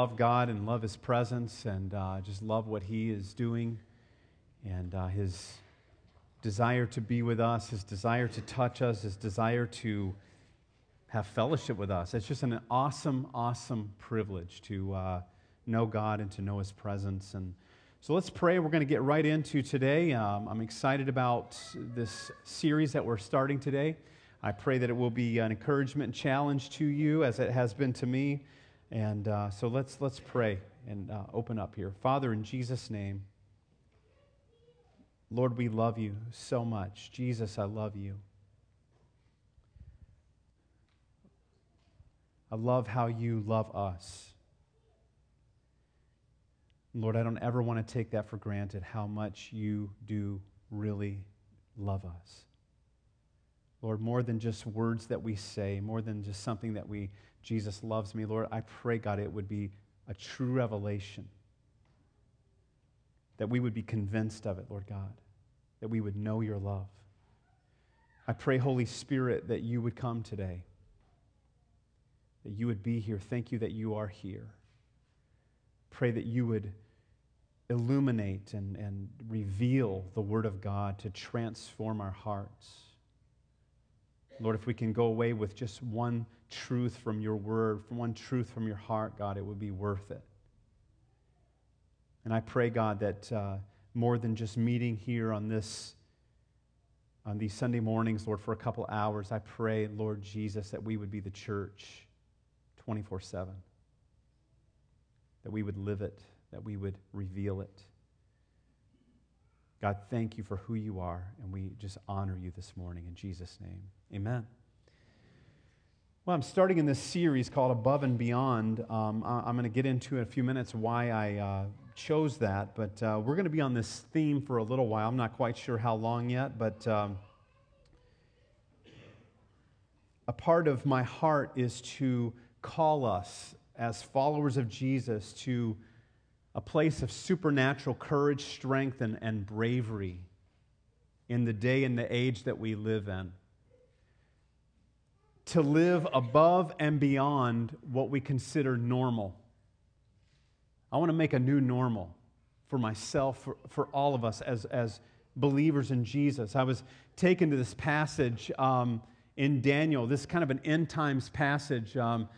love God and love His presence and uh, just love what He is doing and uh, His desire to be with us, His desire to touch us, His desire to have fellowship with us. It's just an awesome, awesome privilege to uh, know God and to know His presence. And so let's pray. We're going to get right into today. Um, I'm excited about this series that we're starting today. I pray that it will be an encouragement and challenge to you as it has been to me. And uh, so let's, let's pray and uh, open up here. Father, in Jesus' name, Lord, we love you so much. Jesus, I love you. I love how you love us. Lord, I don't ever want to take that for granted how much you do really love us. Lord, more than just words that we say, more than just something that we Jesus loves me, Lord, I pray, God, it would be a true revelation. That we would be convinced of it, Lord God. That we would know your love. I pray, Holy Spirit, that you would come today. That you would be here. Thank you that you are here. Pray that you would illuminate and, and reveal the Word of God to transform our hearts. Lord, if we can go away with just one truth from your word, from one truth from your heart, God, it would be worth it. And I pray, God, that uh, more than just meeting here on this on these Sunday mornings, Lord, for a couple hours, I pray, Lord Jesus, that we would be the church 24 7. That we would live it, that we would reveal it. God, thank you for who you are, and we just honor you this morning in Jesus' name. Amen. Well, I'm starting in this series called Above and Beyond. Um, I'm going to get into in a few minutes why I uh, chose that, but uh, we're going to be on this theme for a little while. I'm not quite sure how long yet, but um, a part of my heart is to call us as followers of Jesus to a place of supernatural courage, strength, and, and bravery in the day and the age that we live in to live above and beyond what we consider normal. I want to make a new normal for myself, for, for all of us as, as believers in Jesus. I was taken to this passage um, in Daniel, this kind of an end times passage um,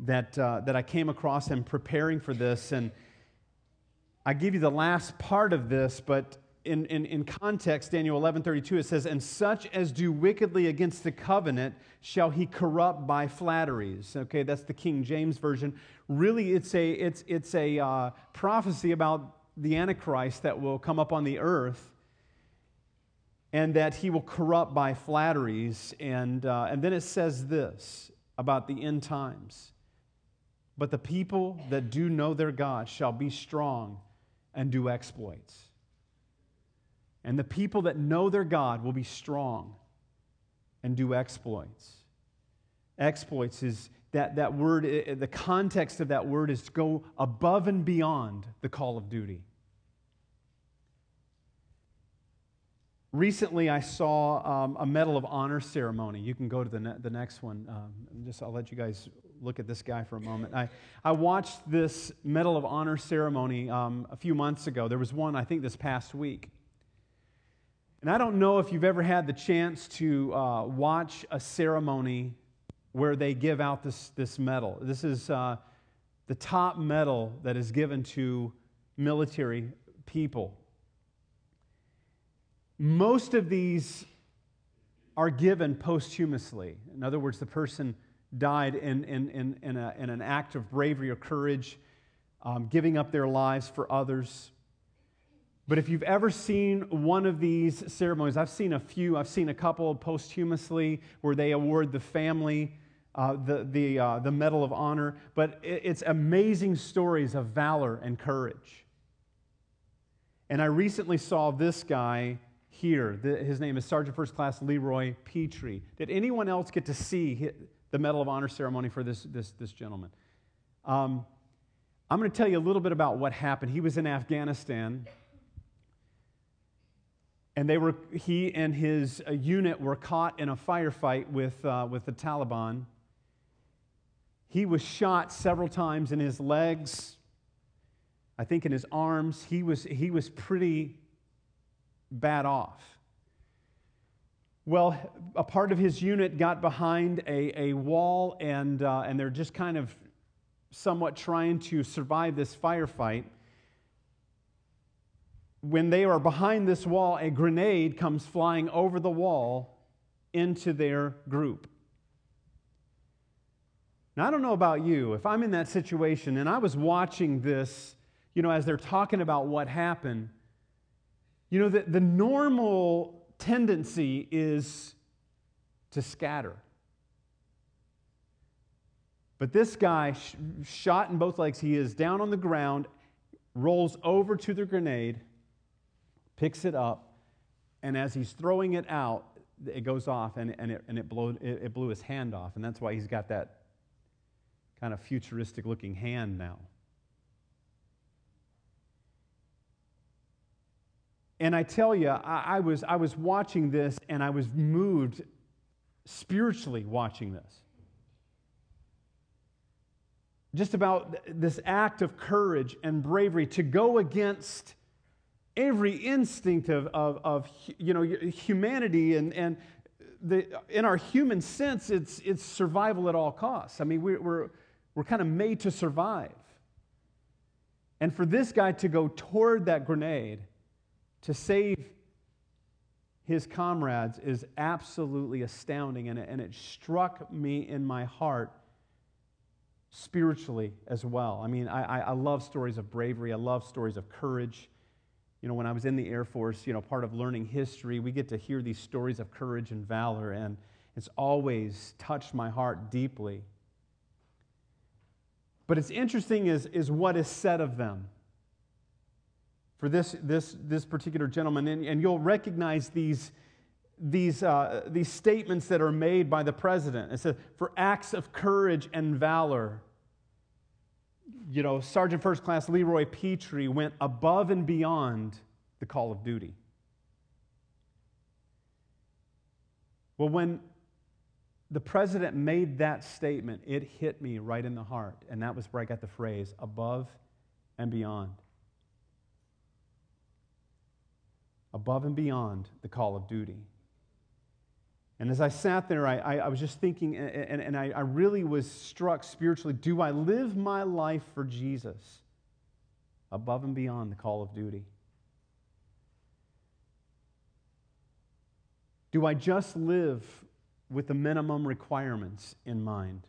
that, uh, that I came across in preparing for this. And I give you the last part of this, but in, in, in context, Daniel 11 32, it says, And such as do wickedly against the covenant shall he corrupt by flatteries. Okay, that's the King James Version. Really, it's a, it's, it's a uh, prophecy about the Antichrist that will come up on the earth and that he will corrupt by flatteries. And, uh, and then it says this about the end times. But the people that do know their God shall be strong and do exploits. And the people that know their God will be strong and do exploits. Exploits is that, that word, the context of that word is to go above and beyond the call of duty. Recently, I saw um, a Medal of Honor ceremony. You can go to the, ne- the next one. Um, just I'll let you guys look at this guy for a moment. I, I watched this Medal of Honor ceremony um, a few months ago. There was one, I think, this past week. And I don't know if you've ever had the chance to uh, watch a ceremony where they give out this, this medal. This is uh, the top medal that is given to military people. Most of these are given posthumously. In other words, the person died in, in, in, in, a, in an act of bravery or courage, um, giving up their lives for others. But if you've ever seen one of these ceremonies, I've seen a few, I've seen a couple posthumously where they award the family uh, the, the, uh, the Medal of Honor, but it's amazing stories of valor and courage. And I recently saw this guy here. his name is Sergeant First Class Leroy Petry. Did anyone else get to see the Medal of Honor ceremony for this, this, this gentleman? Um, I'm going to tell you a little bit about what happened. He was in Afghanistan and they were, he and his uh, unit were caught in a firefight with, uh, with the Taliban. He was shot several times in his legs, I think in his arms. He was, he was pretty bad off. Well, a part of his unit got behind a, a wall, and, uh, and they're just kind of somewhat trying to survive this firefight. When they are behind this wall, a grenade comes flying over the wall into their group. Now, I don't know about you. If I'm in that situation and I was watching this, you know, as they're talking about what happened, you know, the, the normal tendency is to scatter. But this guy, sh- shot in both legs, he is down on the ground, rolls over to the grenade, picks it up, and as he's throwing it out, it goes off and, and, it, and it, blew, it, it blew his hand off. And that's why he's got that kind of futuristic looking hand now. And I tell you, I, I, was, I was watching this and I was moved spiritually watching this. Just about this act of courage and bravery to go against every instinct of, of, of you know, humanity and, and the, in our human sense, it's, it's survival at all costs. I mean, we're, we're, we're kind of made to survive. And for this guy to go toward that grenade to save his comrades is absolutely astounding. And it, and it struck me in my heart spiritually as well. I mean, I, I love stories of bravery, I love stories of courage. You know, when I was in the Air Force, you know, part of learning history, we get to hear these stories of courage and valor, and it's always touched my heart deeply. But it's interesting is, is what is said of them for this, this, this particular gentleman. And, and you'll recognize these, these, uh, these statements that are made by the president. It says, for acts of courage and valor. You know, Sergeant First Class Leroy Petry went above and beyond the call of duty. Well, when the president made that statement, it hit me right in the heart. And that was where I got the phrase above and beyond. Above and beyond the call of duty. And as I sat there, I, I, I was just thinking, and, and, I, I really was struck spiritually do I live my life for Jesus above and beyond the call of duty? Do I just live with the minimum requirements in mind.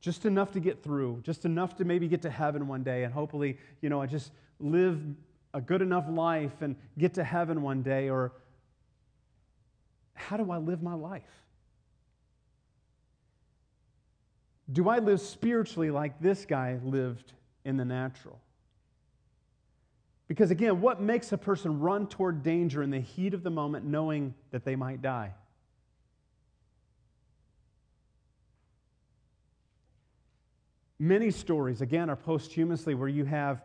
Just enough to get through, just enough to maybe get to heaven one day, and hopefully, you know, I just live a good enough life and get to heaven one day, or how do I live my life? Do I live spiritually like this guy lived in the natural? Because again, what makes a person run toward danger in the heat of the moment knowing that they might die? Many stories, again, are posthumously where you have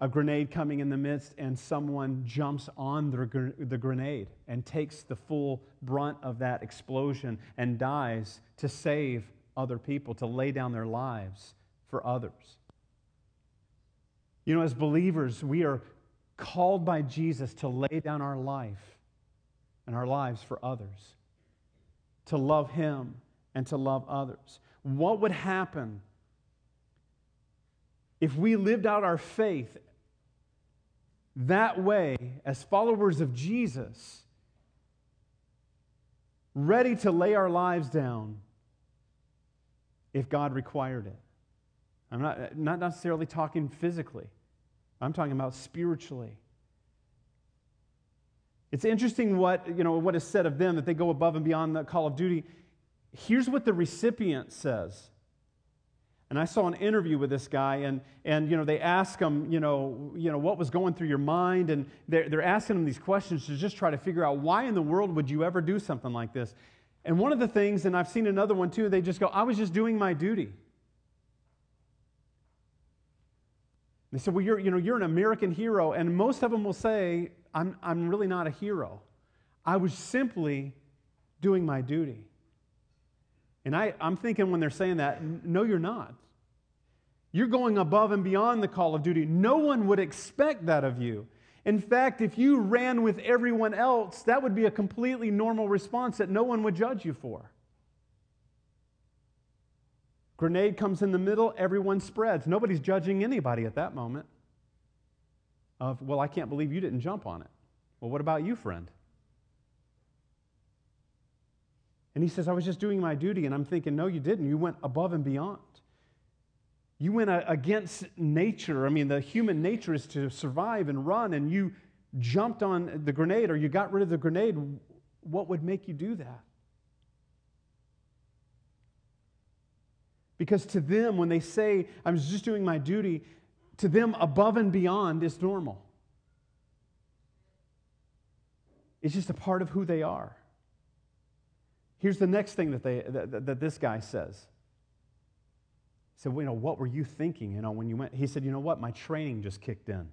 a grenade coming in the midst and someone jumps on the, the grenade and takes the full brunt of that explosion and dies to save other people, to lay down their lives for others. You know, as believers, we are called by Jesus to lay down our life and our lives for others, to love Him and to love others. What would happen if we lived out our faith that way as followers of Jesus, ready to lay our lives down if God required it. I'm not, not necessarily talking physically, I'm talking about spiritually. It's interesting what, you know, what is said of them that they go above and beyond the call of duty. Here's what the recipient says and I saw an interview with this guy, and, and you know, they ask him, you know, you know, what was going through your mind, and they're, they're asking him these questions to just try to figure out why in the world would you ever do something like this. And one of the things, and I've seen another one too, they just go, I was just doing my duty. They said, Well, you're, you know, you're an American hero. And most of them will say, I'm, I'm really not a hero. I was simply doing my duty. And I, I'm thinking when they're saying that, no, you're not. You're going above and beyond the call of duty. No one would expect that of you. In fact, if you ran with everyone else, that would be a completely normal response that no one would judge you for. Grenade comes in the middle, everyone spreads. Nobody's judging anybody at that moment. Of, well, I can't believe you didn't jump on it. Well, what about you, friend? And he says, I was just doing my duty. And I'm thinking, no, you didn't. You went above and beyond. You went against nature. I mean, the human nature is to survive and run, and you jumped on the grenade or you got rid of the grenade. What would make you do that? Because to them, when they say, I was just doing my duty, to them, above and beyond is normal. It's just a part of who they are. Here's the next thing that, they, that, that this guy says. He said, well, you know, what were you thinking, you know, when you went? He said, you know what? My training just kicked in.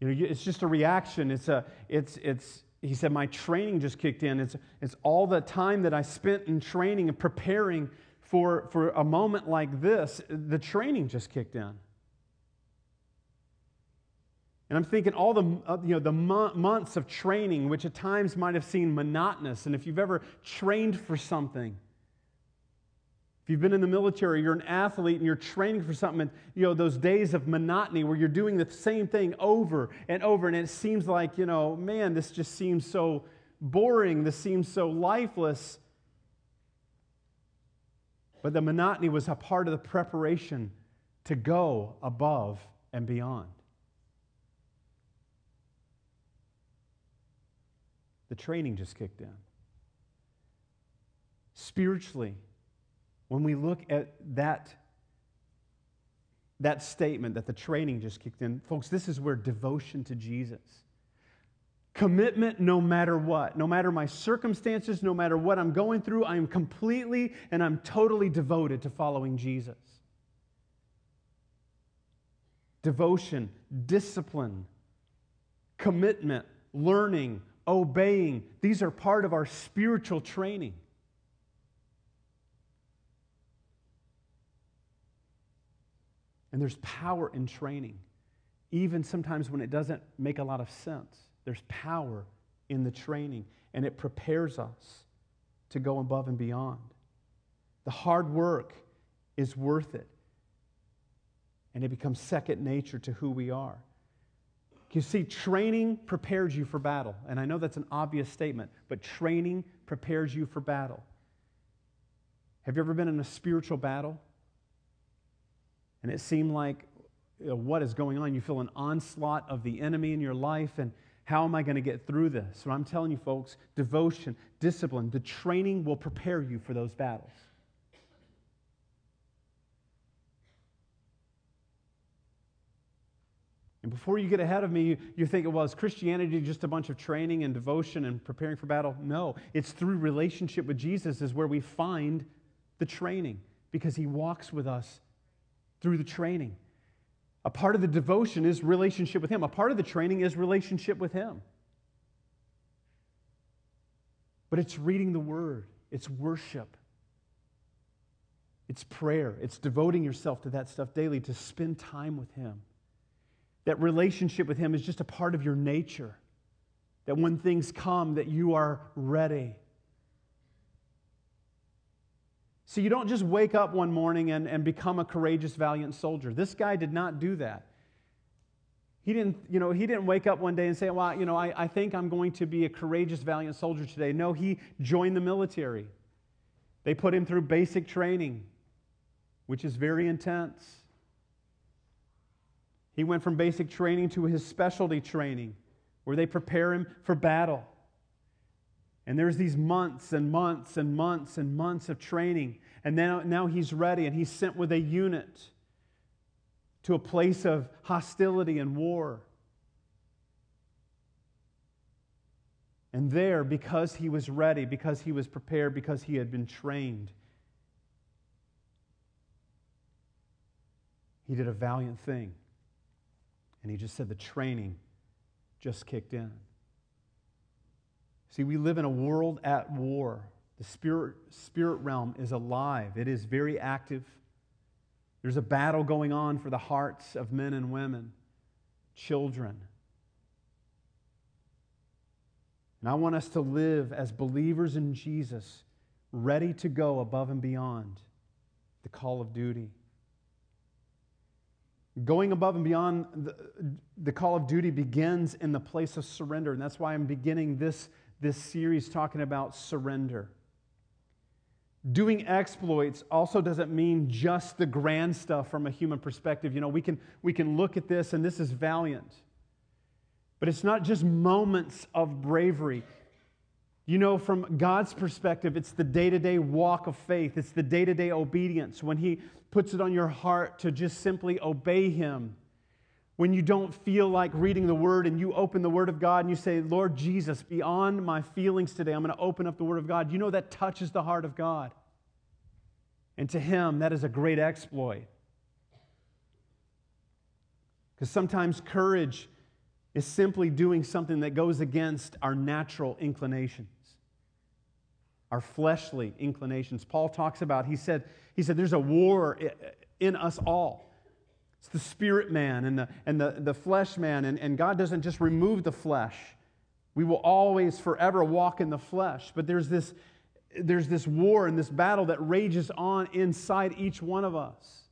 You know, it's just a reaction. It's a, it's, it's, he said, my training just kicked in. It's, it's all the time that I spent in training and preparing for, for a moment like this. The training just kicked in. And I'm thinking all the, uh, you know, the months of training, which at times might have seemed monotonous. And if you've ever trained for something, if you've been in the military, you're an athlete and you're training for something, and, you know, those days of monotony where you're doing the same thing over and over, and it seems like, you know, man, this just seems so boring. This seems so lifeless. But the monotony was a part of the preparation to go above and beyond. The training just kicked in. Spiritually, when we look at that, that statement that the training just kicked in, folks, this is where devotion to Jesus, commitment no matter what, no matter my circumstances, no matter what I'm going through, I am completely and I'm totally devoted to following Jesus. Devotion, discipline, commitment, learning, obeying. These are part of our spiritual training. And there's power in training, even sometimes when it doesn't make a lot of sense. There's power in the training, and it prepares us to go above and beyond. The hard work is worth it, and it becomes second nature to who we are. You see, training prepares you for battle. And I know that's an obvious statement, but training prepares you for battle. Have you ever been in a spiritual battle? And it seemed like you know, what is going on? You feel an onslaught of the enemy in your life, and how am I going to get through this? So I'm telling you, folks, devotion, discipline, the training will prepare you for those battles. And before you get ahead of me, you, thinking, well, is Christianity just a bunch of training and devotion and preparing for battle? No, it's through relationship with Jesus is where we find the training because he walks with us through the training. A part of the devotion is relationship with him. A part of the training is relationship with him. But it's reading the word, it's worship, it's prayer, it's devoting yourself to that stuff daily to spend time with him. That relationship with Him is just a part of your nature. That when things come, that you are ready. So you don't just wake up one morning and, and become a courageous, valiant soldier. This guy did not do that. He didn't, you know, he didn't wake up one day and say, Well, you know, I, I think I'm going to be a courageous, valiant soldier today. No, he joined the military. They put him through basic training, which is very intense. He went from basic training to his specialty training, where they prepare him for battle. And there's these months and months and months and months of training. And now, now he's ready, and he's sent with a unit to a place of hostility and war. And there, because he was ready, because he was prepared, because he had been trained, he did a valiant thing. And he just said the training just kicked in. See, we live in a world at war. The spirit, spirit realm is alive, it is very active. There's a battle going on for the hearts of men and women, children. And I want us to live as believers in Jesus, ready to go above and beyond the call of duty. Going above and beyond the, the call of duty begins in the place of surrender. And that's why I'm beginning this, this series talking about surrender. Doing exploits also doesn't mean just the grand stuff from a human perspective. You know, we can, we can look at this, and this is valiant. But it's not just moments of bravery. You know, from God's perspective, it's the day to day walk of faith, it's the day to day obedience. When He puts it on your heart to just simply obey Him. When you don't feel like reading the Word and you open the Word of God and you say, Lord Jesus, beyond my feelings today, I'm going to open up the Word of God. You know that touches the heart of God. And to Him, that is a great exploit. Because sometimes courage is simply doing something that goes against our natural inclinations, our fleshly inclinations. Paul talks about, he said, he said there's a war in us all. It's the spirit man and the, and the, the flesh man, and, and God doesn't just remove the flesh. We will always forever walk in the flesh, but there's this, there's this war and this battle that rages on inside each one of us.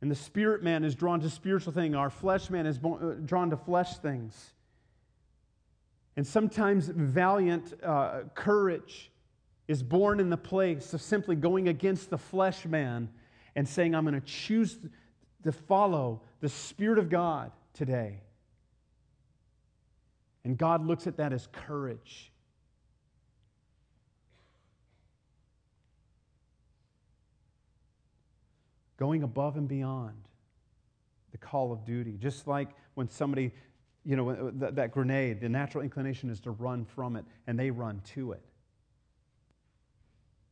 And the spirit man is drawn to spiritual things. Our flesh man is uh, drawn to flesh things. And sometimes valiant uh, courage is born in the place of simply going against the flesh man and saying, I'm going to choose to follow the Spirit of God today. And God looks at that as courage. going above and beyond the call of duty. Just like when somebody, you know, uh, that, that grenade, the natural inclination is to run from it, and they run to it.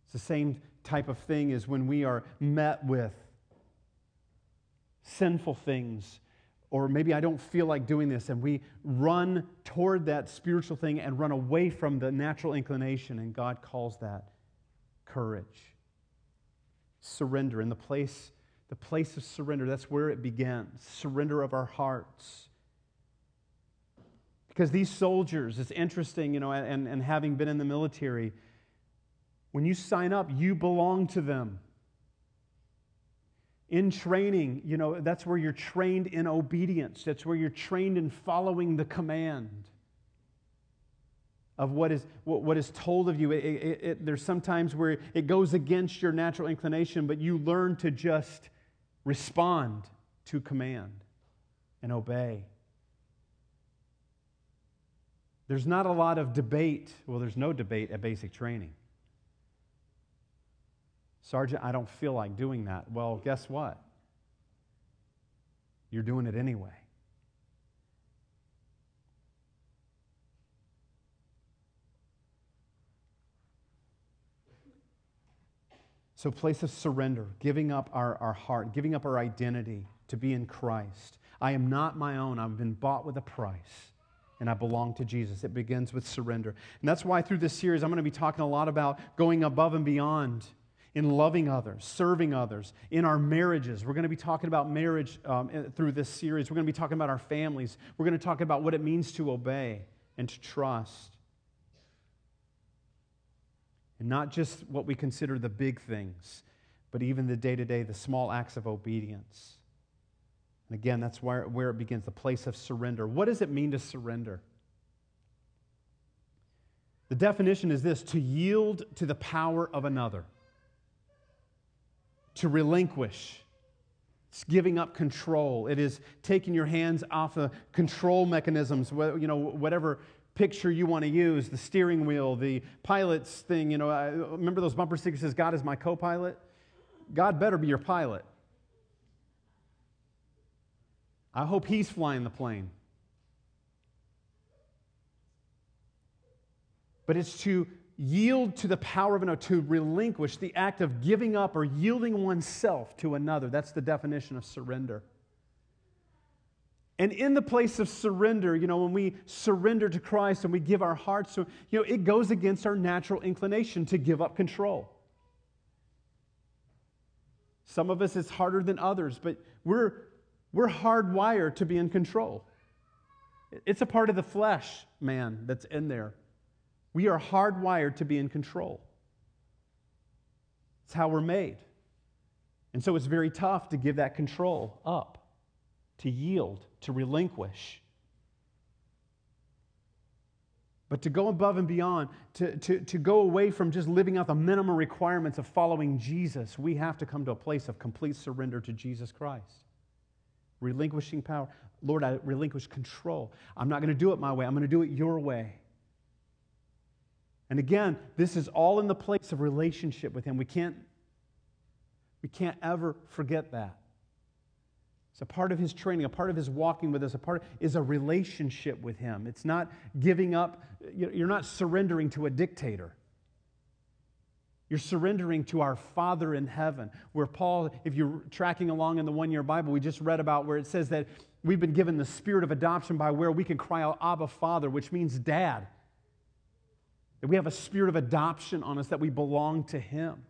It's the same type of thing as when we are met with sinful things, or maybe I don't feel like doing this, and we run toward that spiritual thing and run away from the natural inclination, and God calls that courage. Surrender in the place the place of surrender. That's where it begins surrender of our hearts. Because these soldiers, it's interesting, you know, and, and having been in the military, when you sign up, you belong to them. In training, you know, that's where you're trained in obedience. That's where you're trained in following the command of what is, what, what is told of you. It, it, it, there's sometimes where it goes against your natural inclination, but you learn to just respond to command and obey. There's not a lot of debate. Well, there's no debate at basic training. Sergeant, I don't feel like doing that. Well, guess what? You're doing it anyway. So, place of surrender, giving up our, our heart, giving up our identity to be in Christ. I am not my own. I've been bought with a price, and I belong to Jesus. It begins with surrender. And that's why through this series, I'm going to be talking a lot about going above and beyond in loving others, serving others, in our marriages. We're going to be talking about marriage um, through this series. We're going to be talking about our families. We're going to talk about what it means to obey and to trust. And not just what we consider the big things, but even the day to day, the small acts of obedience. And again, that's where, where it begins the place of surrender. What does it mean to surrender? The definition is this to yield to the power of another, to relinquish. It's giving up control. It is taking your hands off the control mechanisms, you know, whatever picture you want to use the steering wheel, the pilot's thing. You know, I, remember those bumper stickers says, God is my co pilot? God better be your pilot. I hope he's flying the plane. But it's to yield to the power of another, to relinquish the act of giving up or yielding oneself to another. That's the definition of surrender. And in the place of surrender, you know, when we surrender to Christ and we give our hearts to, you know, it goes against our natural inclination to give up control. Some of us it's harder than others, but we're we're hardwired to be in control. It's a part of the flesh, man, that's in there. We are hardwired to be in control. It's how we're made. And so it's very tough to give that control up, to yield, to relinquish. But to go above and beyond, to, to, to go away from just living out the minimum requirements of following Jesus, we have to come to a place of complete surrender to Jesus Christ. Relinquishing power. Lord, I relinquish control. I'm not going to do it my way, I'm going to do it your way. And again, this is all in the place of relationship with Him. We can't, we can't ever forget that. It's a part of his training, a part of his walking with us, a part of, is a relationship with him. It's not giving up, you're not surrendering to a dictator. You're surrendering to our Father in heaven. Where Paul, if you're tracking along in the one year Bible, we just read about where it says that we've been given the spirit of adoption by where we can cry out, Abba, Father, which means dad. That we have a spirit of adoption on us, that we belong to Him.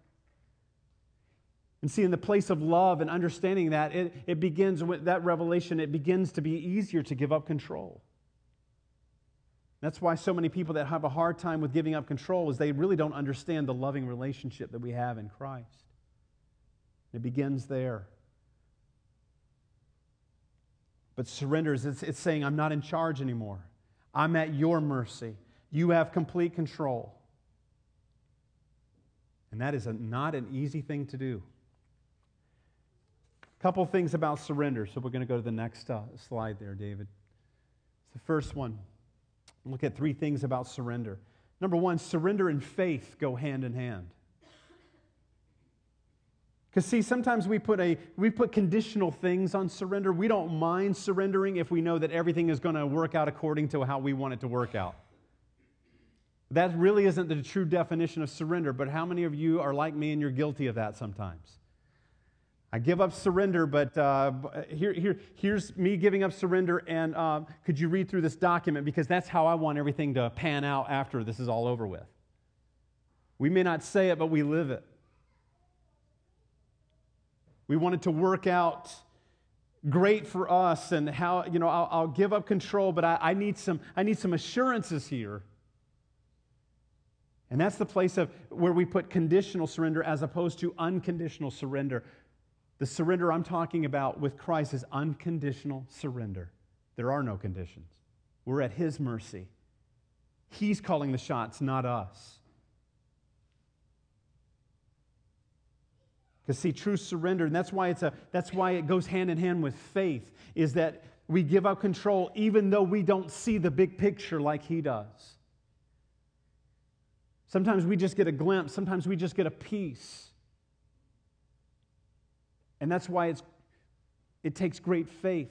And see, in the place of love and understanding that, it, it begins with that revelation, it begins to be easier to give up control. That's why so many people that have a hard time with giving up control is they really don't understand the loving relationship that we have in Christ. It begins there. But surrenders, it's, it's saying, I'm not in charge anymore. I'm at your mercy. You have complete control. And that is a, not an easy thing to do. A couple things about surrender. So we're going to go to the next uh, slide there, David. It's the first one. Look at three things about surrender. Number one, surrender and faith go hand in hand. Because see, sometimes we put a we put conditional things on surrender. We don't mind surrendering if we know that everything is going to work out according to how we want it to work out. That really isn't the true definition of surrender, but how many of you are like me and you're guilty of that sometimes? I give up surrender, but uh, here, here, here's me giving up surrender. And uh, could you read through this document? Because that's how I want everything to pan out after this is all over with. We may not say it, but we live it. We want it to work out great for us and how, you know, I'll, I'll give up control, but I, I, need some, I need some assurances here. And that's the place of where we put conditional surrender as opposed to unconditional surrender. The surrender I'm talking about with Christ is unconditional surrender. There are no conditions. We're at His mercy. He's calling the shots, not us. Because see, true surrender, and that's why it's a that's why it goes hand in hand with faith, is that we give up control even though we don't see the big picture like he does. Sometimes we just get a glimpse, sometimes we just get a piece. And that's why it's, it takes great faith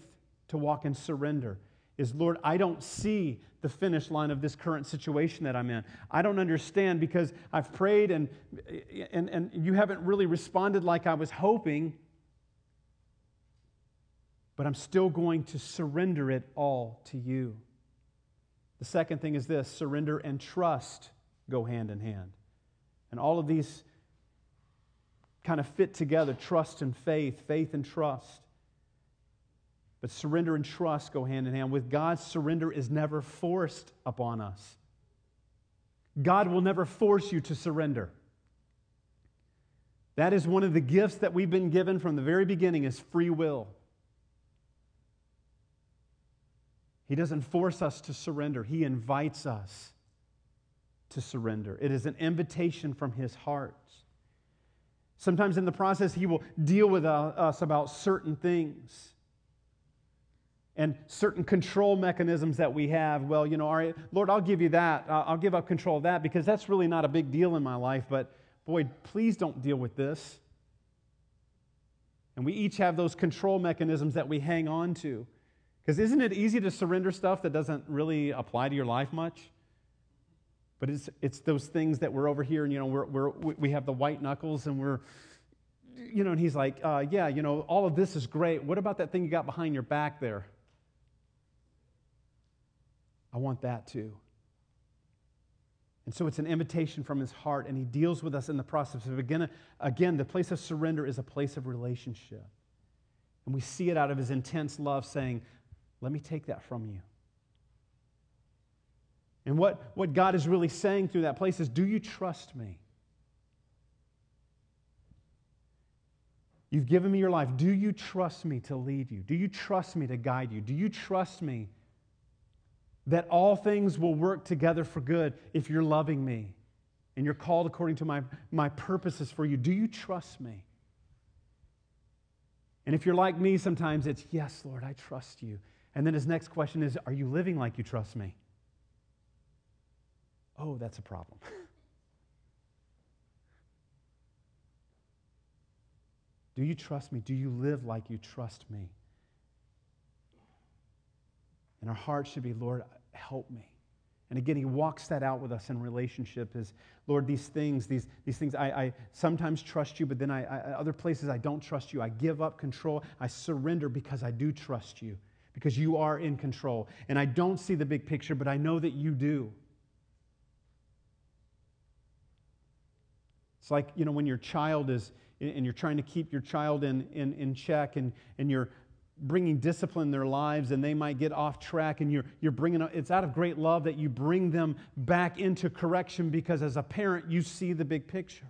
to walk in surrender. Is Lord, I don't see the finish line of this current situation that I'm in. I don't understand because I've prayed and, and, and you haven't really responded like I was hoping. But I'm still going to surrender it all to you. The second thing is this surrender and trust go hand in hand. And all of these kind of fit together trust and faith, faith and trust. But surrender and trust go hand in hand. With God, surrender is never forced upon us. God will never force you to surrender. That is one of the gifts that we've been given from the very beginning is free will. He doesn't force us to surrender. He invites us to surrender. It is an invitation from his heart. Sometimes in the process, He will deal with uh, us about certain things and certain control mechanisms that we have. Well, you know, all right, Lord, I'll give you that. I'll give up control of that because that's really not a big deal in my life. But boy, please don't deal with this. And we each have those control mechanisms that we hang on to. Because isn't it easy to surrender stuff that doesn't really apply to your life much? But it's, it's those things that we're over here and, you know, we're, we're, we have the white knuckles and we're, you know, and he's like, uh, yeah, you know, all of this is great. What about that thing you got behind your back there? I want that too. And so it's an invitation from his heart, and he deals with us in the process. Of again, again, the place of surrender is a place of relationship. And we see it out of his intense love saying, Let me take that from you. And what, what God is really saying through that place is, Do you trust me? You've given me your life. Do you trust me to lead you? Do you trust me to guide you? Do you trust me that all things will work together for good if you're loving me and you're called according to my, my purposes for you? Do you trust me? And if you're like me, sometimes it's, Yes, Lord, I trust you. And then his next question is, Are you living like you trust me? Oh, that's a problem. Do you trust me? Do you live like you trust me? And our heart should be, Lord, help me. And again, he walks that out with us in relationship is, Lord, these things, these, these things, I, I sometimes trust you, but then I, I, other places I don't trust you. I give up control. I surrender because I do trust you, because you are in control. And I don't see the big picture, but I know that you do. It's like, you know, when your child is, and you're trying to keep your child in, in, in check and, and you're bringing discipline in their lives and they might get off track and you're, you're bringing it's out of great love that you bring them back into correction because as a parent you see the big picture.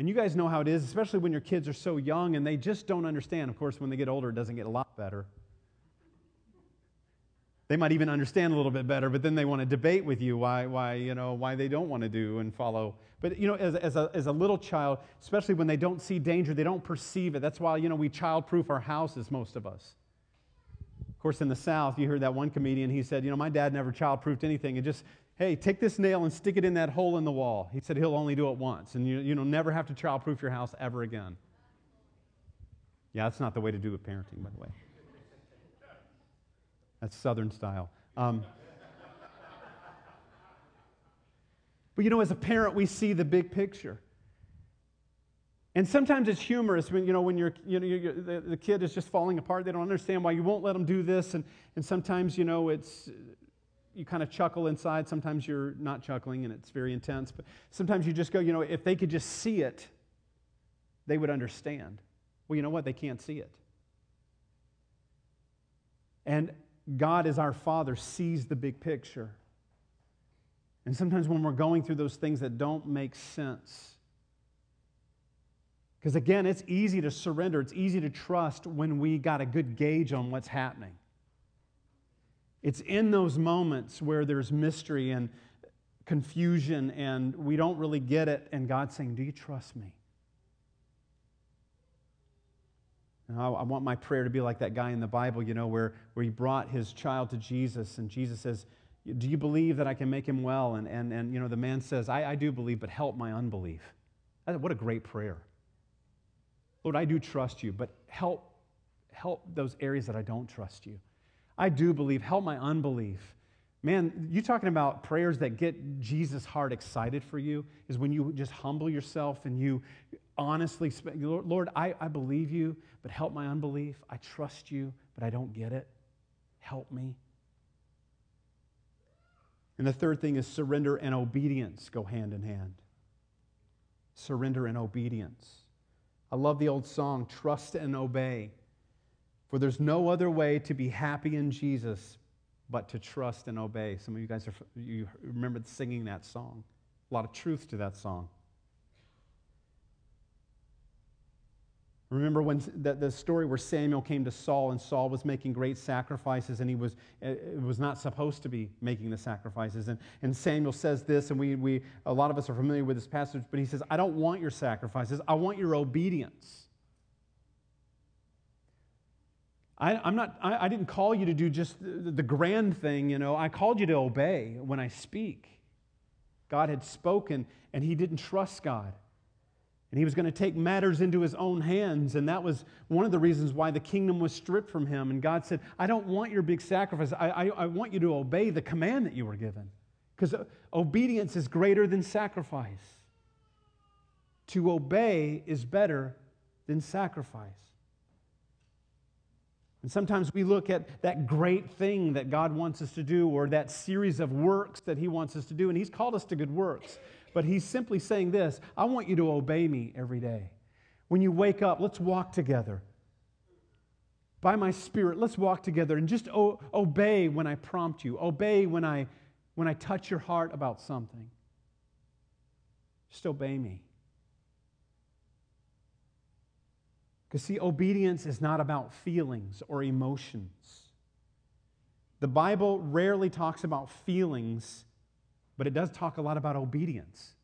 And you guys know how it is especially when your kids are so young and they just don't understand. Of course when they get older it doesn't get a lot better they might even understand a little bit better, but then they want to debate with you why, why, you know, why they don't want to do and follow. But, you know, as, as, a, as a little child, especially when they don't see danger, they don't perceive it. That's why, you know, we childproof our houses, most of us. Of course, in the South, you heard that one comedian, he said, you know, my dad never childproofed anything. And just, hey, take this nail and stick it in that hole in the wall. He said he'll only do it once. And you, you know, never have to childproof your house ever again. Yeah, that's not the way to do it parenting, by the way. That's Southern style. Um, but you know, as a parent, we see the big picture. And sometimes it's humorous when, you know, when you're, you know, you're, the, the kid is just falling apart. They don't understand why you won't let them do this. And, and sometimes, you know, it's, you kind of chuckle inside. Sometimes you're not chuckling and it's very intense. But sometimes you just go, you know, if they could just see it, they would understand. Well, you know what? They can't see it. And God, as our Father, sees the big picture. And sometimes when we're going through those things that don't make sense, because again, it's easy to surrender, it's easy to trust when we got a good gauge on what's happening. It's in those moments where there's mystery and confusion and we don't really get it, and God's saying, Do you trust me? I, I want my prayer to be like that guy in the Bible, you know, where, where he brought his child to Jesus, and Jesus says, Do you believe that I can make him well? And, and, and you know, the man says, I, I do believe, but help my unbelief. What a great prayer. Lord, I do trust you, but help, help those areas that I don't trust you. I do believe, help my unbelief. Man, you talking about prayers that get Jesus' heart excited for you is when you just humble yourself and you honestly, Lord, I, I believe you, but help my unbelief. I trust you, but I don't get it. Help me. And the third thing is surrender and obedience go hand in hand. Surrender and obedience. I love the old song, Trust and Obey. For there's no other way to be happy in Jesus but to trust and obey. Some of you guys are, you remember singing that song. A lot of truth to that song. Remember when the, the story where Samuel came to Saul and Saul was making great sacrifices and he was, uh, was not supposed to be making the sacrifices. And, and Samuel says this, and we, we, a lot of us are familiar with this passage, but he says, I don't want your sacrifices, I want your obedience. I, am not, I, I, didn't call you to do just the, the grand thing, you know. I called you to obey when I speak. God had spoken, and he didn't trust God. And he was going to take matters into his own hands. And that was one of the reasons why the kingdom was stripped from him. And God said, I don't want your big sacrifice. I, I, I want you to obey the command that you were given. Because obedience is greater than sacrifice. To obey is better than sacrifice. And sometimes we look at that great thing that God wants us to do or that series of works that He wants us to do, and He's called us to good works. But He's simply saying this I want you to obey me every day. When you wake up, let's walk together. By my Spirit, let's walk together and just o- obey when I prompt you, obey when I, when I touch your heart about something. Just obey me. Because, see, obedience is not about feelings or emotions. The Bible rarely talks about feelings, but it does talk a lot about obedience.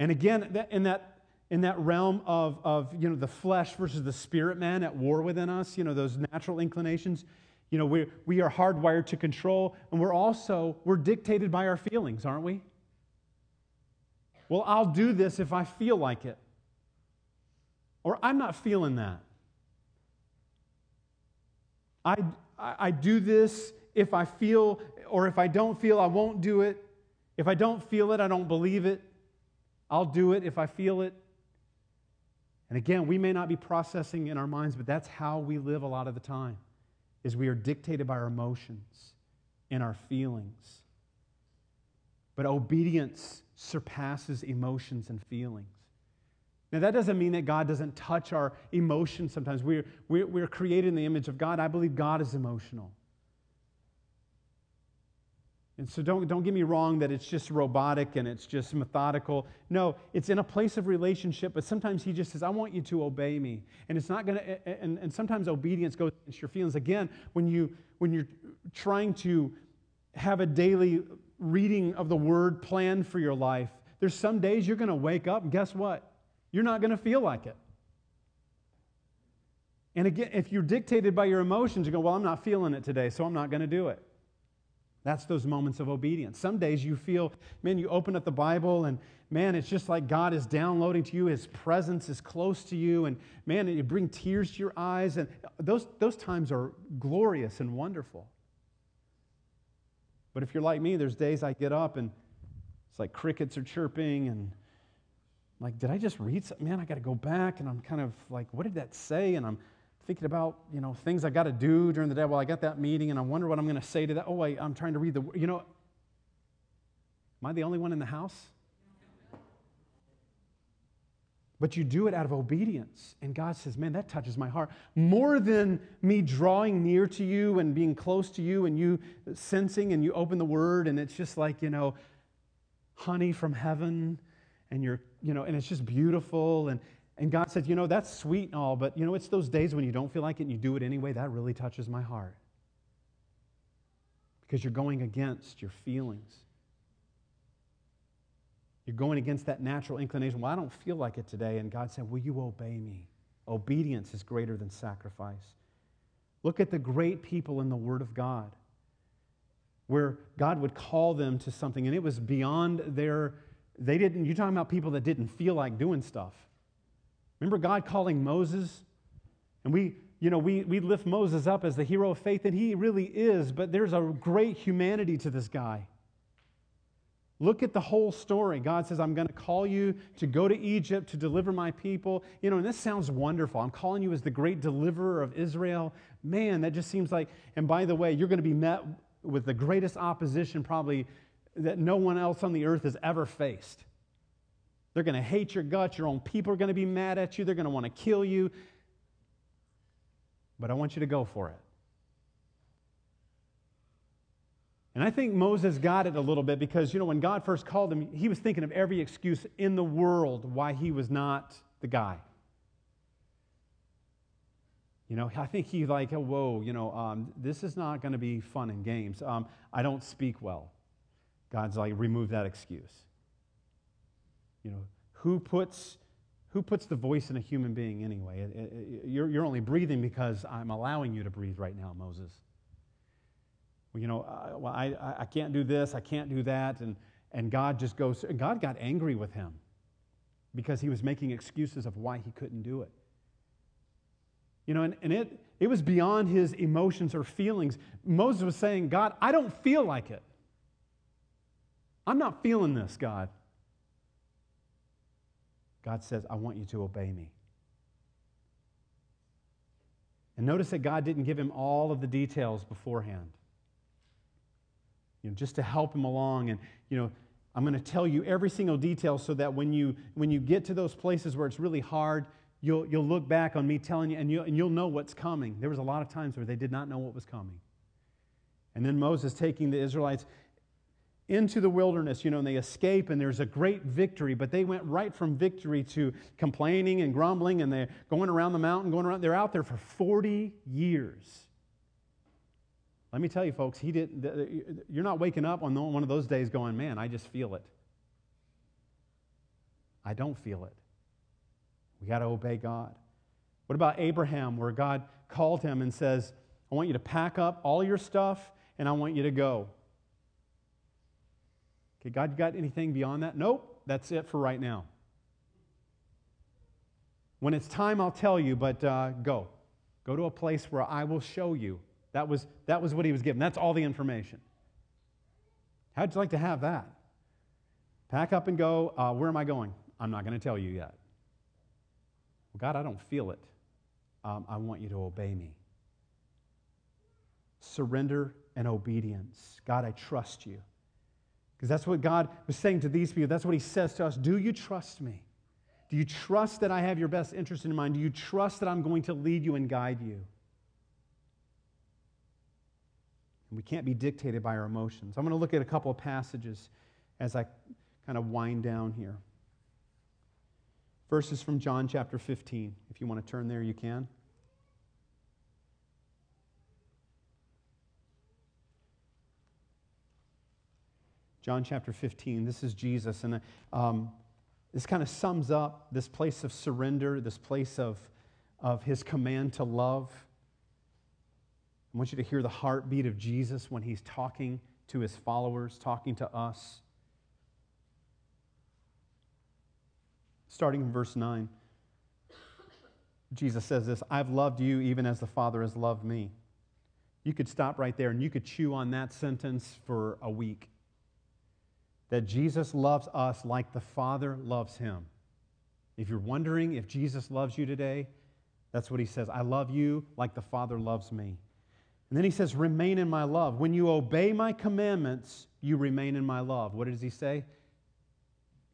And again, in that, in that realm of, of you know, the flesh versus the spirit man at war within us, you know, those natural inclinations, you know, we, we are hardwired to control, and we're also, we're dictated by our feelings, aren't we? Well, I'll do this if I feel like it. Or I'm not feeling that. I, I do this if I feel, or if I don't feel, I won't do it. If I don't feel it, I don't believe it. I'll do it if I feel it. And again, we may not be processing in our minds, but that's how we live a lot of the time. Is we are dictated by our emotions and our feelings. But obedience surpasses emotions and feelings. Now, that doesn't mean that God doesn't touch our emotions sometimes. We're, we're, we're created in the image of God. I believe God is emotional. And so don't, don't get me wrong that it's just robotic and it's just methodical. No, it's in a place of relationship, but sometimes he just says, I want you to obey me. And it's not to, and, and sometimes obedience goes against your feelings. Again, when, you, when you're trying to have a daily reading of the word plan for your life, there's some days you're to wake up and guess what? You're not going to feel like it. And again, if you're dictated by your emotions, you go, Well, I'm not feeling it today, so I'm not going to do it. That's those moments of obedience. Some days you feel, man, you open up the Bible and man, it's just like God is downloading to you. His presence is close to you. And man, you bring tears to your eyes. And those, those times are glorious and wonderful. But if you're like me, there's days I get up and it's like crickets are chirping and like, did I just read something? Man, I got to go back. And I'm kind of like, what did that say? And I'm thinking about, you know, things I got to do during the day. Well, I got that meeting and I wonder what I'm going to say to that. Oh, I'm trying to read the, you know, am I the only one in the house? But you do it out of obedience. And God says, man, that touches my heart. More than me drawing near to you and being close to you and you sensing and you open the word and it's just like, you know, honey from heaven and you're, you know, and it's just beautiful. And, and God said, you know, that's sweet and all, but, you know, it's those days when you don't feel like it and you do it anyway. That really touches my heart. Because you're going against your feelings. You're going against that natural inclination. Well, I don't feel like it today. And God said, Will you obey me? Obedience is greater than sacrifice. Look at the great people in the Word of God, where God would call them to something, and it was beyond their they didn't, you're talking about people that didn't feel like doing stuff. Remember God calling Moses? And we, you know, we, we lift Moses up as the hero of faith, and he really is, but there's a great humanity to this guy. Look at the whole story. God says, I'm going to call you to go to Egypt to deliver my people. You know, and this sounds wonderful. I'm calling you as the great deliverer of Israel. Man, that just seems like, and by the way, you're going to be met with the greatest opposition probably that no one else on the earth has ever faced. They're going to hate your guts. Your own people are going to be mad at you. They're going to want to kill you. But I want you to go for it. And I think Moses got it a little bit because, you know, when God first called him, he was thinking of every excuse in the world why he was not the guy. You know, I think he's like, oh, whoa, you know, um, this is not going to be fun and games. Um, I don't speak well. God's like, remove that excuse. You know, who puts, who puts the voice in a human being anyway? It, it, you're, you're only breathing because I'm allowing you to breathe right now, Moses. Well, you know, uh, well, I, I can't do this, I can't do that. And, and God just goes, God got angry with him because he was making excuses of why he couldn't do it. You know, and, and it, it was beyond his emotions or feelings. Moses was saying, God, I don't feel like it. I'm not feeling this, God. God says, I want you to obey me. And notice that God didn't give him all of the details beforehand. You know, just to help him along. And, you know, I'm going to tell you every single detail so that when you, when you get to those places where it's really hard, you'll, you'll look back on me telling you and, you and you'll know what's coming. There was a lot of times where they did not know what was coming. And then Moses taking the Israelites into the wilderness, you know, and they escape, and there's a great victory. But they went right from victory to complaining and grumbling, and they're going around the mountain, going around. They're out there for 40 years. Let me tell you, folks, he didn't, you're not waking up on one of those days going, man, I just feel it. I don't feel it. We got to obey God. What about Abraham, where God called him and says, I want you to pack up all your stuff and I want you to go? Okay, God got anything beyond that? Nope, that's it for right now. When it's time, I'll tell you, but uh, go. Go to a place where I will show you. That was, that was what he was given. That's all the information. How'd you like to have that? Pack up and go. Uh, where am I going? I'm not going to tell you yet. Well, God, I don't feel it. Um, I want you to obey me. Surrender and obedience. God, I trust you. Because that's what God was saying to these people. That's what He says to us. Do you trust me? Do you trust that I have your best interest in mind? Do you trust that I'm going to lead you and guide you? And we can't be dictated by our emotions. I'm going to look at a couple of passages as I kind of wind down here. Verses from John chapter 15. If you want to turn there, you can. John chapter 15. This is Jesus. And um, this kind of sums up this place of surrender, this place of, of his command to love. I want you to hear the heartbeat of Jesus when he's talking to his followers, talking to us. Starting in verse 9, Jesus says this I've loved you even as the Father has loved me. You could stop right there and you could chew on that sentence for a week that Jesus loves us like the Father loves him. If you're wondering if Jesus loves you today, that's what he says. I love you like the Father loves me. And then he says, Remain in my love. When you obey my commandments, you remain in my love. What does he say?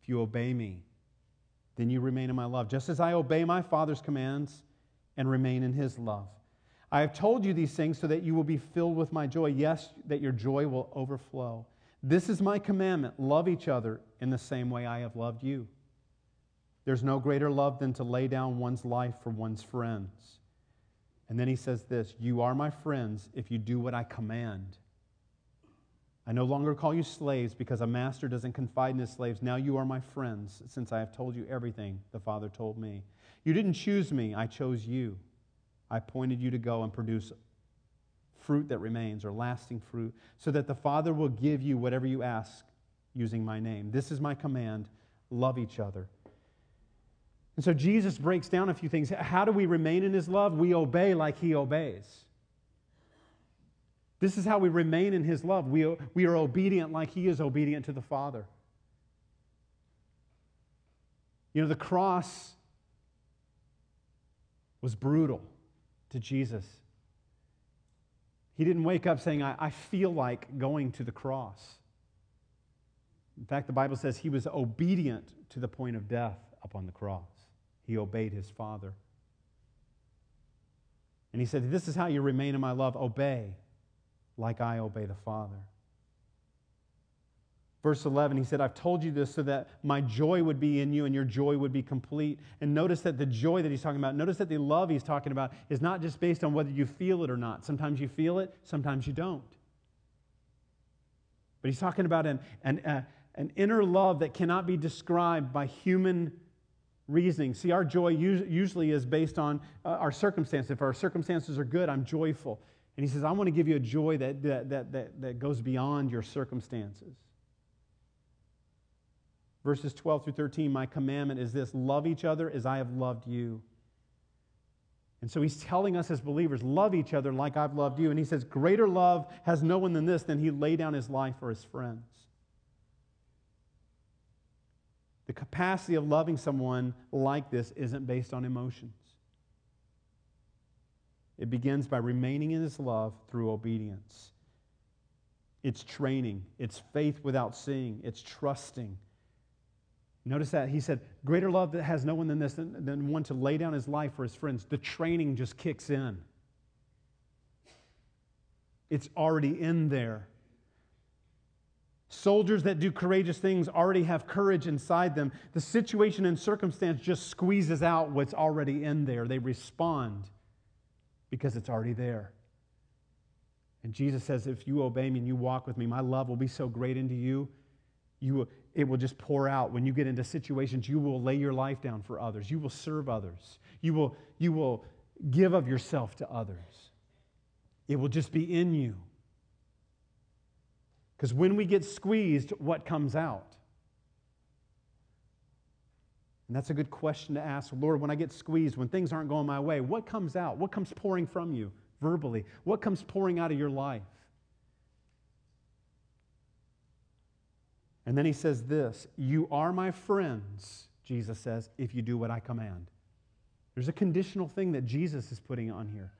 If you obey me, then you remain in my love, just as I obey my Father's commands and remain in his love. I have told you these things so that you will be filled with my joy. Yes, that your joy will overflow. This is my commandment love each other in the same way I have loved you. There's no greater love than to lay down one's life for one's friends. And then he says this You are my friends if you do what I command. I no longer call you slaves because a master doesn't confide in his slaves. Now you are my friends, since I have told you everything the Father told me. You didn't choose me, I chose you. I appointed you to go and produce fruit that remains or lasting fruit, so that the Father will give you whatever you ask using my name. This is my command love each other. And so Jesus breaks down a few things. How do we remain in his love? We obey like he obeys. This is how we remain in his love. We, we are obedient like he is obedient to the Father. You know, the cross was brutal to Jesus. He didn't wake up saying, I, I feel like going to the cross. In fact, the Bible says he was obedient to the point of death upon the cross. He obeyed his Father. And he said, This is how you remain in my love. Obey like I obey the Father. Verse 11, he said, I've told you this so that my joy would be in you and your joy would be complete. And notice that the joy that he's talking about, notice that the love he's talking about is not just based on whether you feel it or not. Sometimes you feel it, sometimes you don't. But he's talking about an, an, uh, an inner love that cannot be described by human reasoning. See, our joy usually is based on uh, our circumstances. If our circumstances are good, I'm joyful. And he says, I want to give you a joy that, that, that, that, that goes beyond your circumstances. Verses 12 through 13, my commandment is this love each other as I have loved you. And so he's telling us as believers, love each other like I've loved you. And he says, Greater love has no one than this, than he lay down his life for his friends. The capacity of loving someone like this isn't based on emotions. It begins by remaining in his love through obedience. It's training, it's faith without seeing, it's trusting. Notice that he said, Greater love that has no one than this, than, than one to lay down his life for his friends. The training just kicks in. It's already in there. Soldiers that do courageous things already have courage inside them. The situation and circumstance just squeezes out what's already in there. They respond because it's already there. And Jesus says, If you obey me and you walk with me, my love will be so great into you, you will, it will just pour out. When you get into situations, you will lay your life down for others. You will serve others. You will, you will give of yourself to others. It will just be in you. Because when we get squeezed, what comes out? And that's a good question to ask. Lord, when I get squeezed, when things aren't going my way, what comes out? What comes pouring from you verbally? What comes pouring out of your life? And then he says this You are my friends, Jesus says, if you do what I command. There's a conditional thing that Jesus is putting on here.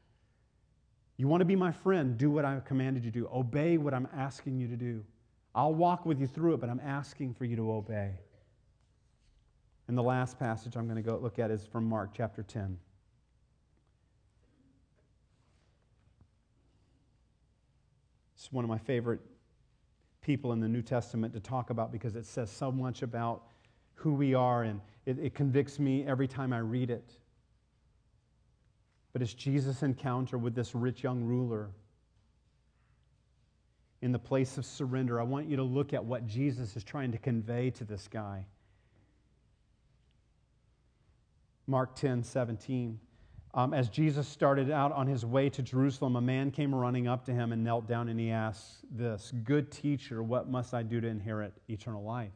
You want to be my friend? Do what I commanded you to do. Obey what I'm asking you to do. I'll walk with you through it, but I'm asking for you to obey. And the last passage I'm going to go look at is from Mark chapter 10. It's one of my favorite people in the New Testament to talk about because it says so much about who we are, and it, it convicts me every time I read it. But it's Jesus' encounter with this rich young ruler in the place of surrender. I want you to look at what Jesus is trying to convey to this guy. Mark 10 17. Um, as Jesus started out on his way to Jerusalem, a man came running up to him and knelt down and he asked this Good teacher, what must I do to inherit eternal life?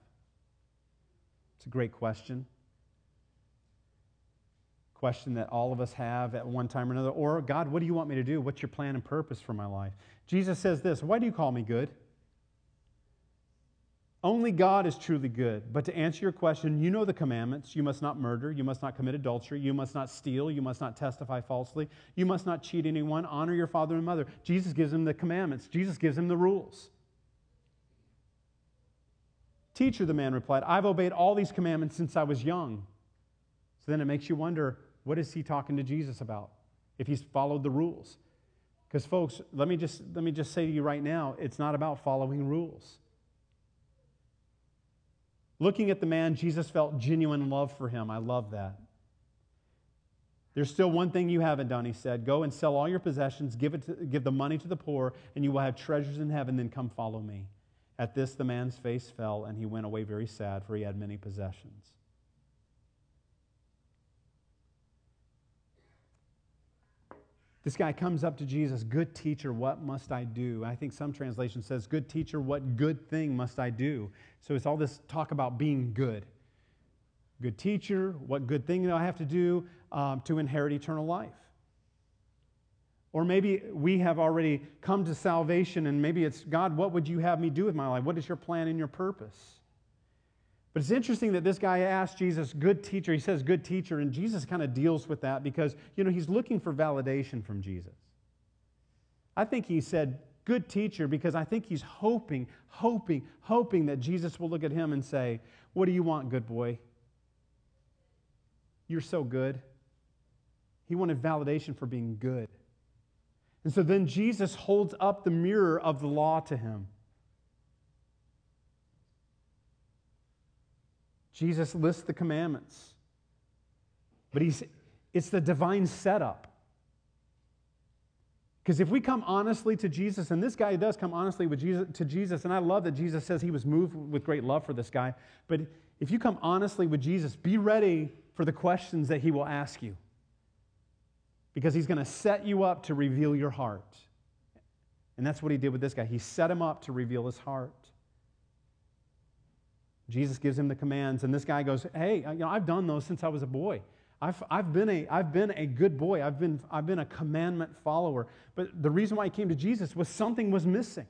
It's a great question question that all of us have at one time or another. Or, God, what do you want me to do? What's your plan and purpose for my life? Jesus says this Why do you call me good? Only God is truly good. But to answer your question, you know the commandments. You must not murder. You must not commit adultery. You must not steal. You must not testify falsely. You must not cheat anyone. Honor your father and mother. Jesus gives him the commandments, Jesus gives him the rules. Teacher, the man replied, I've obeyed all these commandments since I was young. So then it makes you wonder what is he talking to Jesus about if he's followed the rules? Because, folks, let me, just, let me just say to you right now it's not about following rules. Looking at the man, Jesus felt genuine love for him. I love that. There's still one thing you haven't done, he said. Go and sell all your possessions, give, it to, give the money to the poor, and you will have treasures in heaven. Then come follow me. At this, the man's face fell, and he went away very sad, for he had many possessions. This guy comes up to Jesus, good teacher, what must I do? I think some translation says, good teacher, what good thing must I do? So it's all this talk about being good. Good teacher, what good thing do I have to do um, to inherit eternal life? Or maybe we have already come to salvation and maybe it's, God, what would you have me do with my life? What is your plan and your purpose? But it's interesting that this guy asked Jesus, good teacher. He says, good teacher. And Jesus kind of deals with that because, you know, he's looking for validation from Jesus. I think he said, good teacher, because I think he's hoping, hoping, hoping that Jesus will look at him and say, What do you want, good boy? You're so good. He wanted validation for being good. And so then Jesus holds up the mirror of the law to him. Jesus lists the commandments. But he's, it's the divine setup. Because if we come honestly to Jesus, and this guy does come honestly with Jesus, to Jesus, and I love that Jesus says he was moved with great love for this guy, but if you come honestly with Jesus, be ready for the questions that he will ask you. Because he's going to set you up to reveal your heart. And that's what he did with this guy. He set him up to reveal his heart. Jesus gives him the commands, and this guy goes, Hey, uh, you know, I've done those since I was a boy. I've, I've, been a, I've been a good boy. I've been, I've been a commandment follower. But the reason why he came to Jesus was something was missing.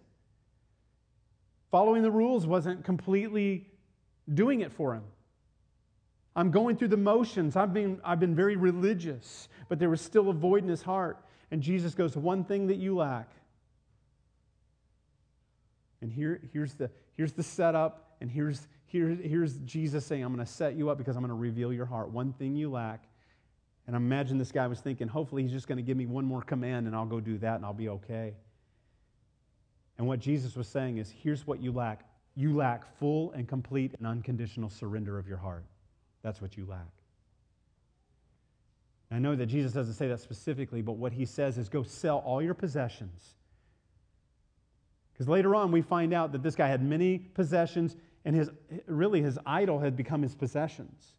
Following the rules wasn't completely doing it for him. I'm going through the motions. I've been, I've been very religious, but there was still a void in his heart. And Jesus goes, One thing that you lack. And here, here's, the, here's the setup, and here's, here, here's Jesus saying, I'm going to set you up because I'm going to reveal your heart. One thing you lack. And I imagine this guy was thinking, hopefully he's just going to give me one more command and I'll go do that and I'll be okay. And what Jesus was saying is, here's what you lack. You lack full and complete and unconditional surrender of your heart. That's what you lack. I know that Jesus doesn't say that specifically, but what he says is go sell all your possessions. Because later on, we find out that this guy had many possessions, and his, really his idol had become his possessions.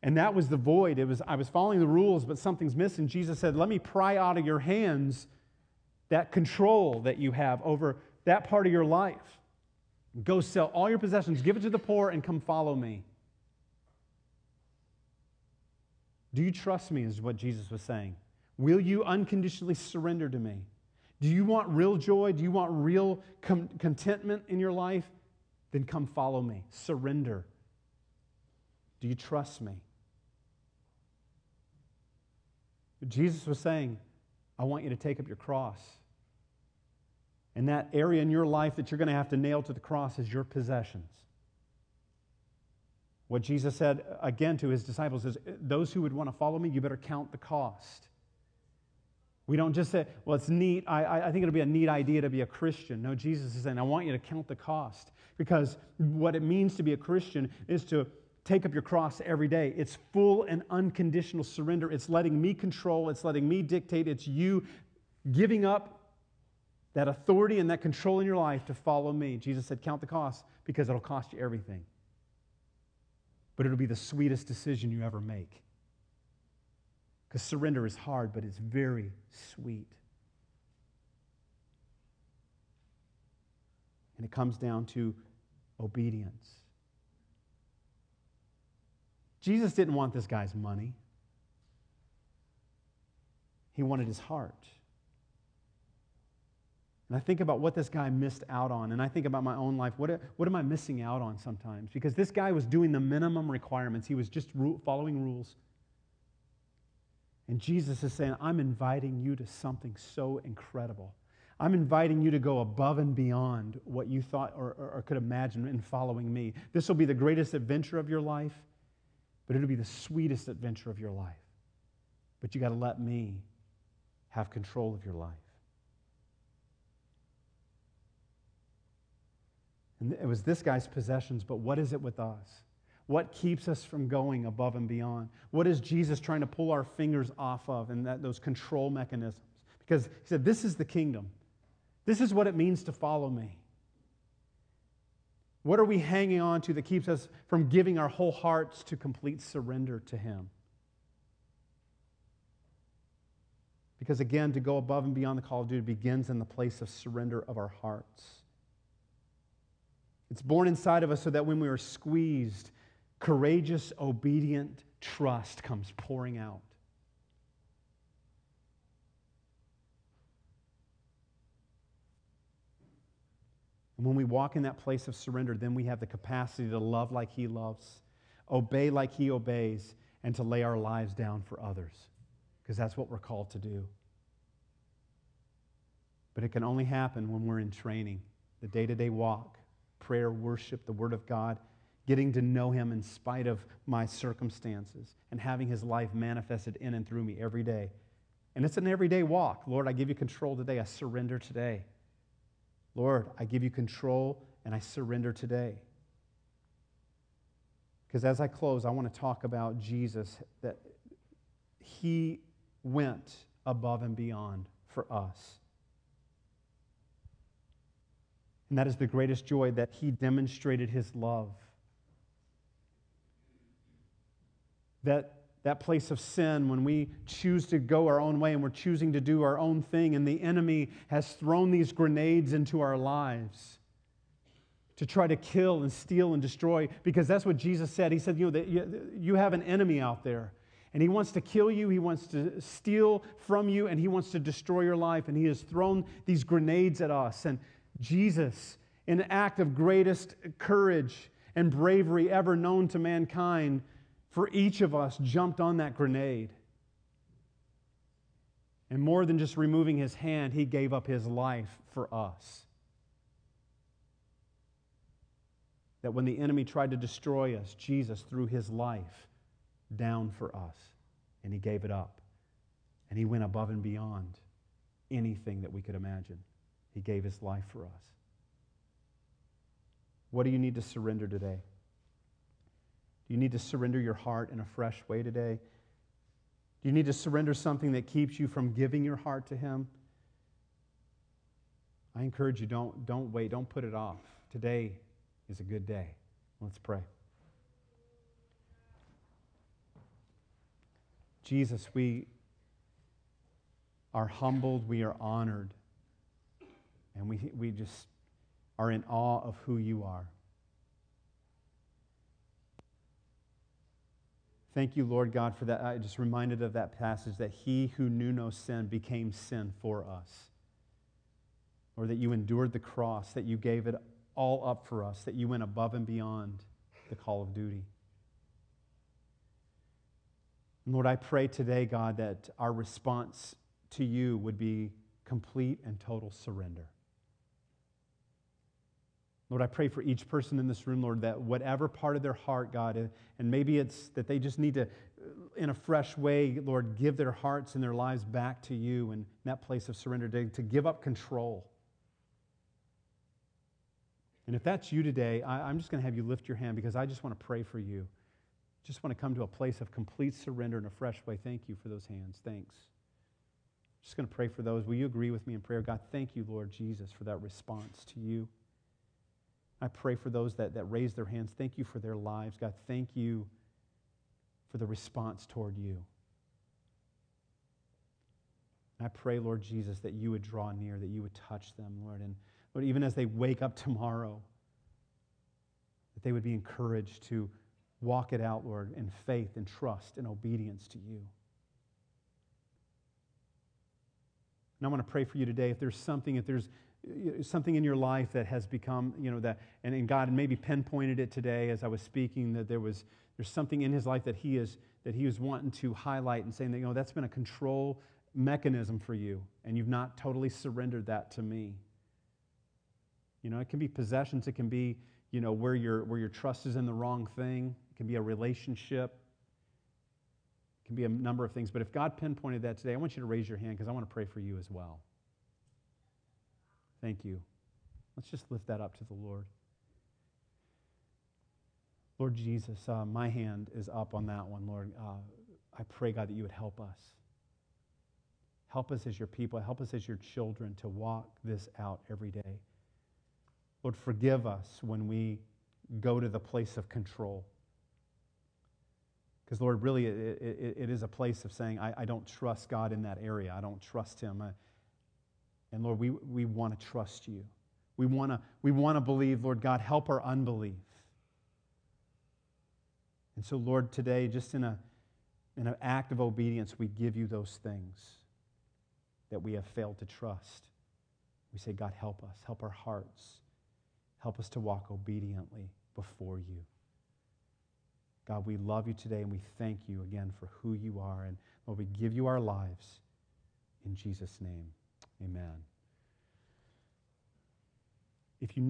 And that was the void. It was, I was following the rules, but something's missing. Jesus said, Let me pry out of your hands that control that you have over that part of your life. Go sell all your possessions, give it to the poor, and come follow me. Do you trust me? Is what Jesus was saying. Will you unconditionally surrender to me? Do you want real joy? Do you want real com- contentment in your life? Then come follow me. Surrender. Do you trust me? Jesus was saying, I want you to take up your cross. And that area in your life that you're going to have to nail to the cross is your possessions. What Jesus said uh, again to his disciples is uh, those who would want to follow me, you better count the cost. We don't just say, well, it's neat. I, I think it'll be a neat idea to be a Christian. No, Jesus is saying, I want you to count the cost. Because what it means to be a Christian is to take up your cross every day. It's full and unconditional surrender. It's letting me control, it's letting me dictate. It's you giving up that authority and that control in your life to follow me. Jesus said, Count the cost because it'll cost you everything. But it'll be the sweetest decision you ever make. Because surrender is hard, but it's very sweet. And it comes down to obedience. Jesus didn't want this guy's money, he wanted his heart. And I think about what this guy missed out on. And I think about my own life. What, what am I missing out on sometimes? Because this guy was doing the minimum requirements, he was just following rules. And Jesus is saying, I'm inviting you to something so incredible. I'm inviting you to go above and beyond what you thought or, or, or could imagine in following me. This will be the greatest adventure of your life, but it'll be the sweetest adventure of your life. But you got to let me have control of your life. And it was this guy's possessions, but what is it with us? What keeps us from going above and beyond? What is Jesus trying to pull our fingers off of and that, those control mechanisms? Because he said, This is the kingdom. This is what it means to follow me. What are we hanging on to that keeps us from giving our whole hearts to complete surrender to Him? Because again, to go above and beyond the call of duty begins in the place of surrender of our hearts. It's born inside of us so that when we are squeezed, courageous, obedient trust comes pouring out. And when we walk in that place of surrender, then we have the capacity to love like He loves, obey like He obeys, and to lay our lives down for others, because that's what we're called to do. But it can only happen when we're in training, the day to day walk prayer, worship, the Word of God, getting to know Him in spite of my circumstances, and having His life manifested in and through me every day. And it's an everyday walk. Lord, I give you control today. I surrender today. Lord, I give you control and I surrender today. Because as I close, I want to talk about Jesus, that He went above and beyond for us. And that is the greatest joy that he demonstrated his love. That, that place of sin, when we choose to go our own way and we're choosing to do our own thing, and the enemy has thrown these grenades into our lives to try to kill and steal and destroy, because that's what Jesus said. He said, You know, you have an enemy out there and he wants to kill you, he wants to steal from you, and he wants to destroy your life. And he has thrown these grenades at us. And Jesus, in an act of greatest courage and bravery ever known to mankind, for each of us jumped on that grenade. And more than just removing his hand, he gave up his life for us. That when the enemy tried to destroy us, Jesus threw his life down for us and he gave it up. And he went above and beyond anything that we could imagine. He gave his life for us. What do you need to surrender today? Do you need to surrender your heart in a fresh way today? Do you need to surrender something that keeps you from giving your heart to Him? I encourage you, don't, don't wait, don't put it off. Today is a good day. Let's pray. Jesus, we are humbled, we are honored, and we, we just are in awe of who you are. Thank you, Lord God, for that. I just reminded of that passage that he who knew no sin became sin for us. Or that you endured the cross, that you gave it all up for us, that you went above and beyond the call of duty. Lord, I pray today, God, that our response to you would be complete and total surrender. Lord, I pray for each person in this room, Lord, that whatever part of their heart, God, and maybe it's that they just need to, uh, in a fresh way, Lord, give their hearts and their lives back to you in that place of surrender, to, to give up control. And if that's you today, I, I'm just going to have you lift your hand because I just want to pray for you. Just want to come to a place of complete surrender in a fresh way. Thank you for those hands. Thanks. Just going to pray for those. Will you agree with me in prayer? God, thank you, Lord Jesus, for that response to you. I pray for those that, that raise their hands. Thank you for their lives. God, thank you for the response toward you. I pray, Lord Jesus, that you would draw near, that you would touch them, Lord. And Lord, even as they wake up tomorrow, that they would be encouraged to walk it out, Lord, in faith and trust and obedience to you. And I want to pray for you today. If there's something, if there's something in your life that has become, you know, that, and, and God maybe pinpointed it today as I was speaking, that there was, there's something in his life that he is, that he was wanting to highlight and saying that, you know, that's been a control mechanism for you, and you've not totally surrendered that to me. You know, it can be possessions, it can be, you know, where your, where your trust is in the wrong thing, it can be a relationship, it can be a number of things. But if God pinpointed that today, I want you to raise your hand because I want to pray for you as well. Thank you. Let's just lift that up to the Lord. Lord Jesus, uh, my hand is up on that one, Lord. Uh, I pray, God, that you would help us. Help us as your people. Help us as your children to walk this out every day. Lord, forgive us when we go to the place of control. Because, Lord, really, it, it, it is a place of saying, I, I, don't trust God in that area. I don't trust Him. I, and Lord, we, we want to trust you. We want to we want to believe, Lord God, help our unbelief. And so, Lord, today, just in, a, in an act of obedience, we give you those things that we have failed to trust. We say, God, help us, help our hearts, help us to walk obediently before you. God, we love you today and we thank you again for who you are. And Lord, we give you our lives in Jesus' name. Amen. If you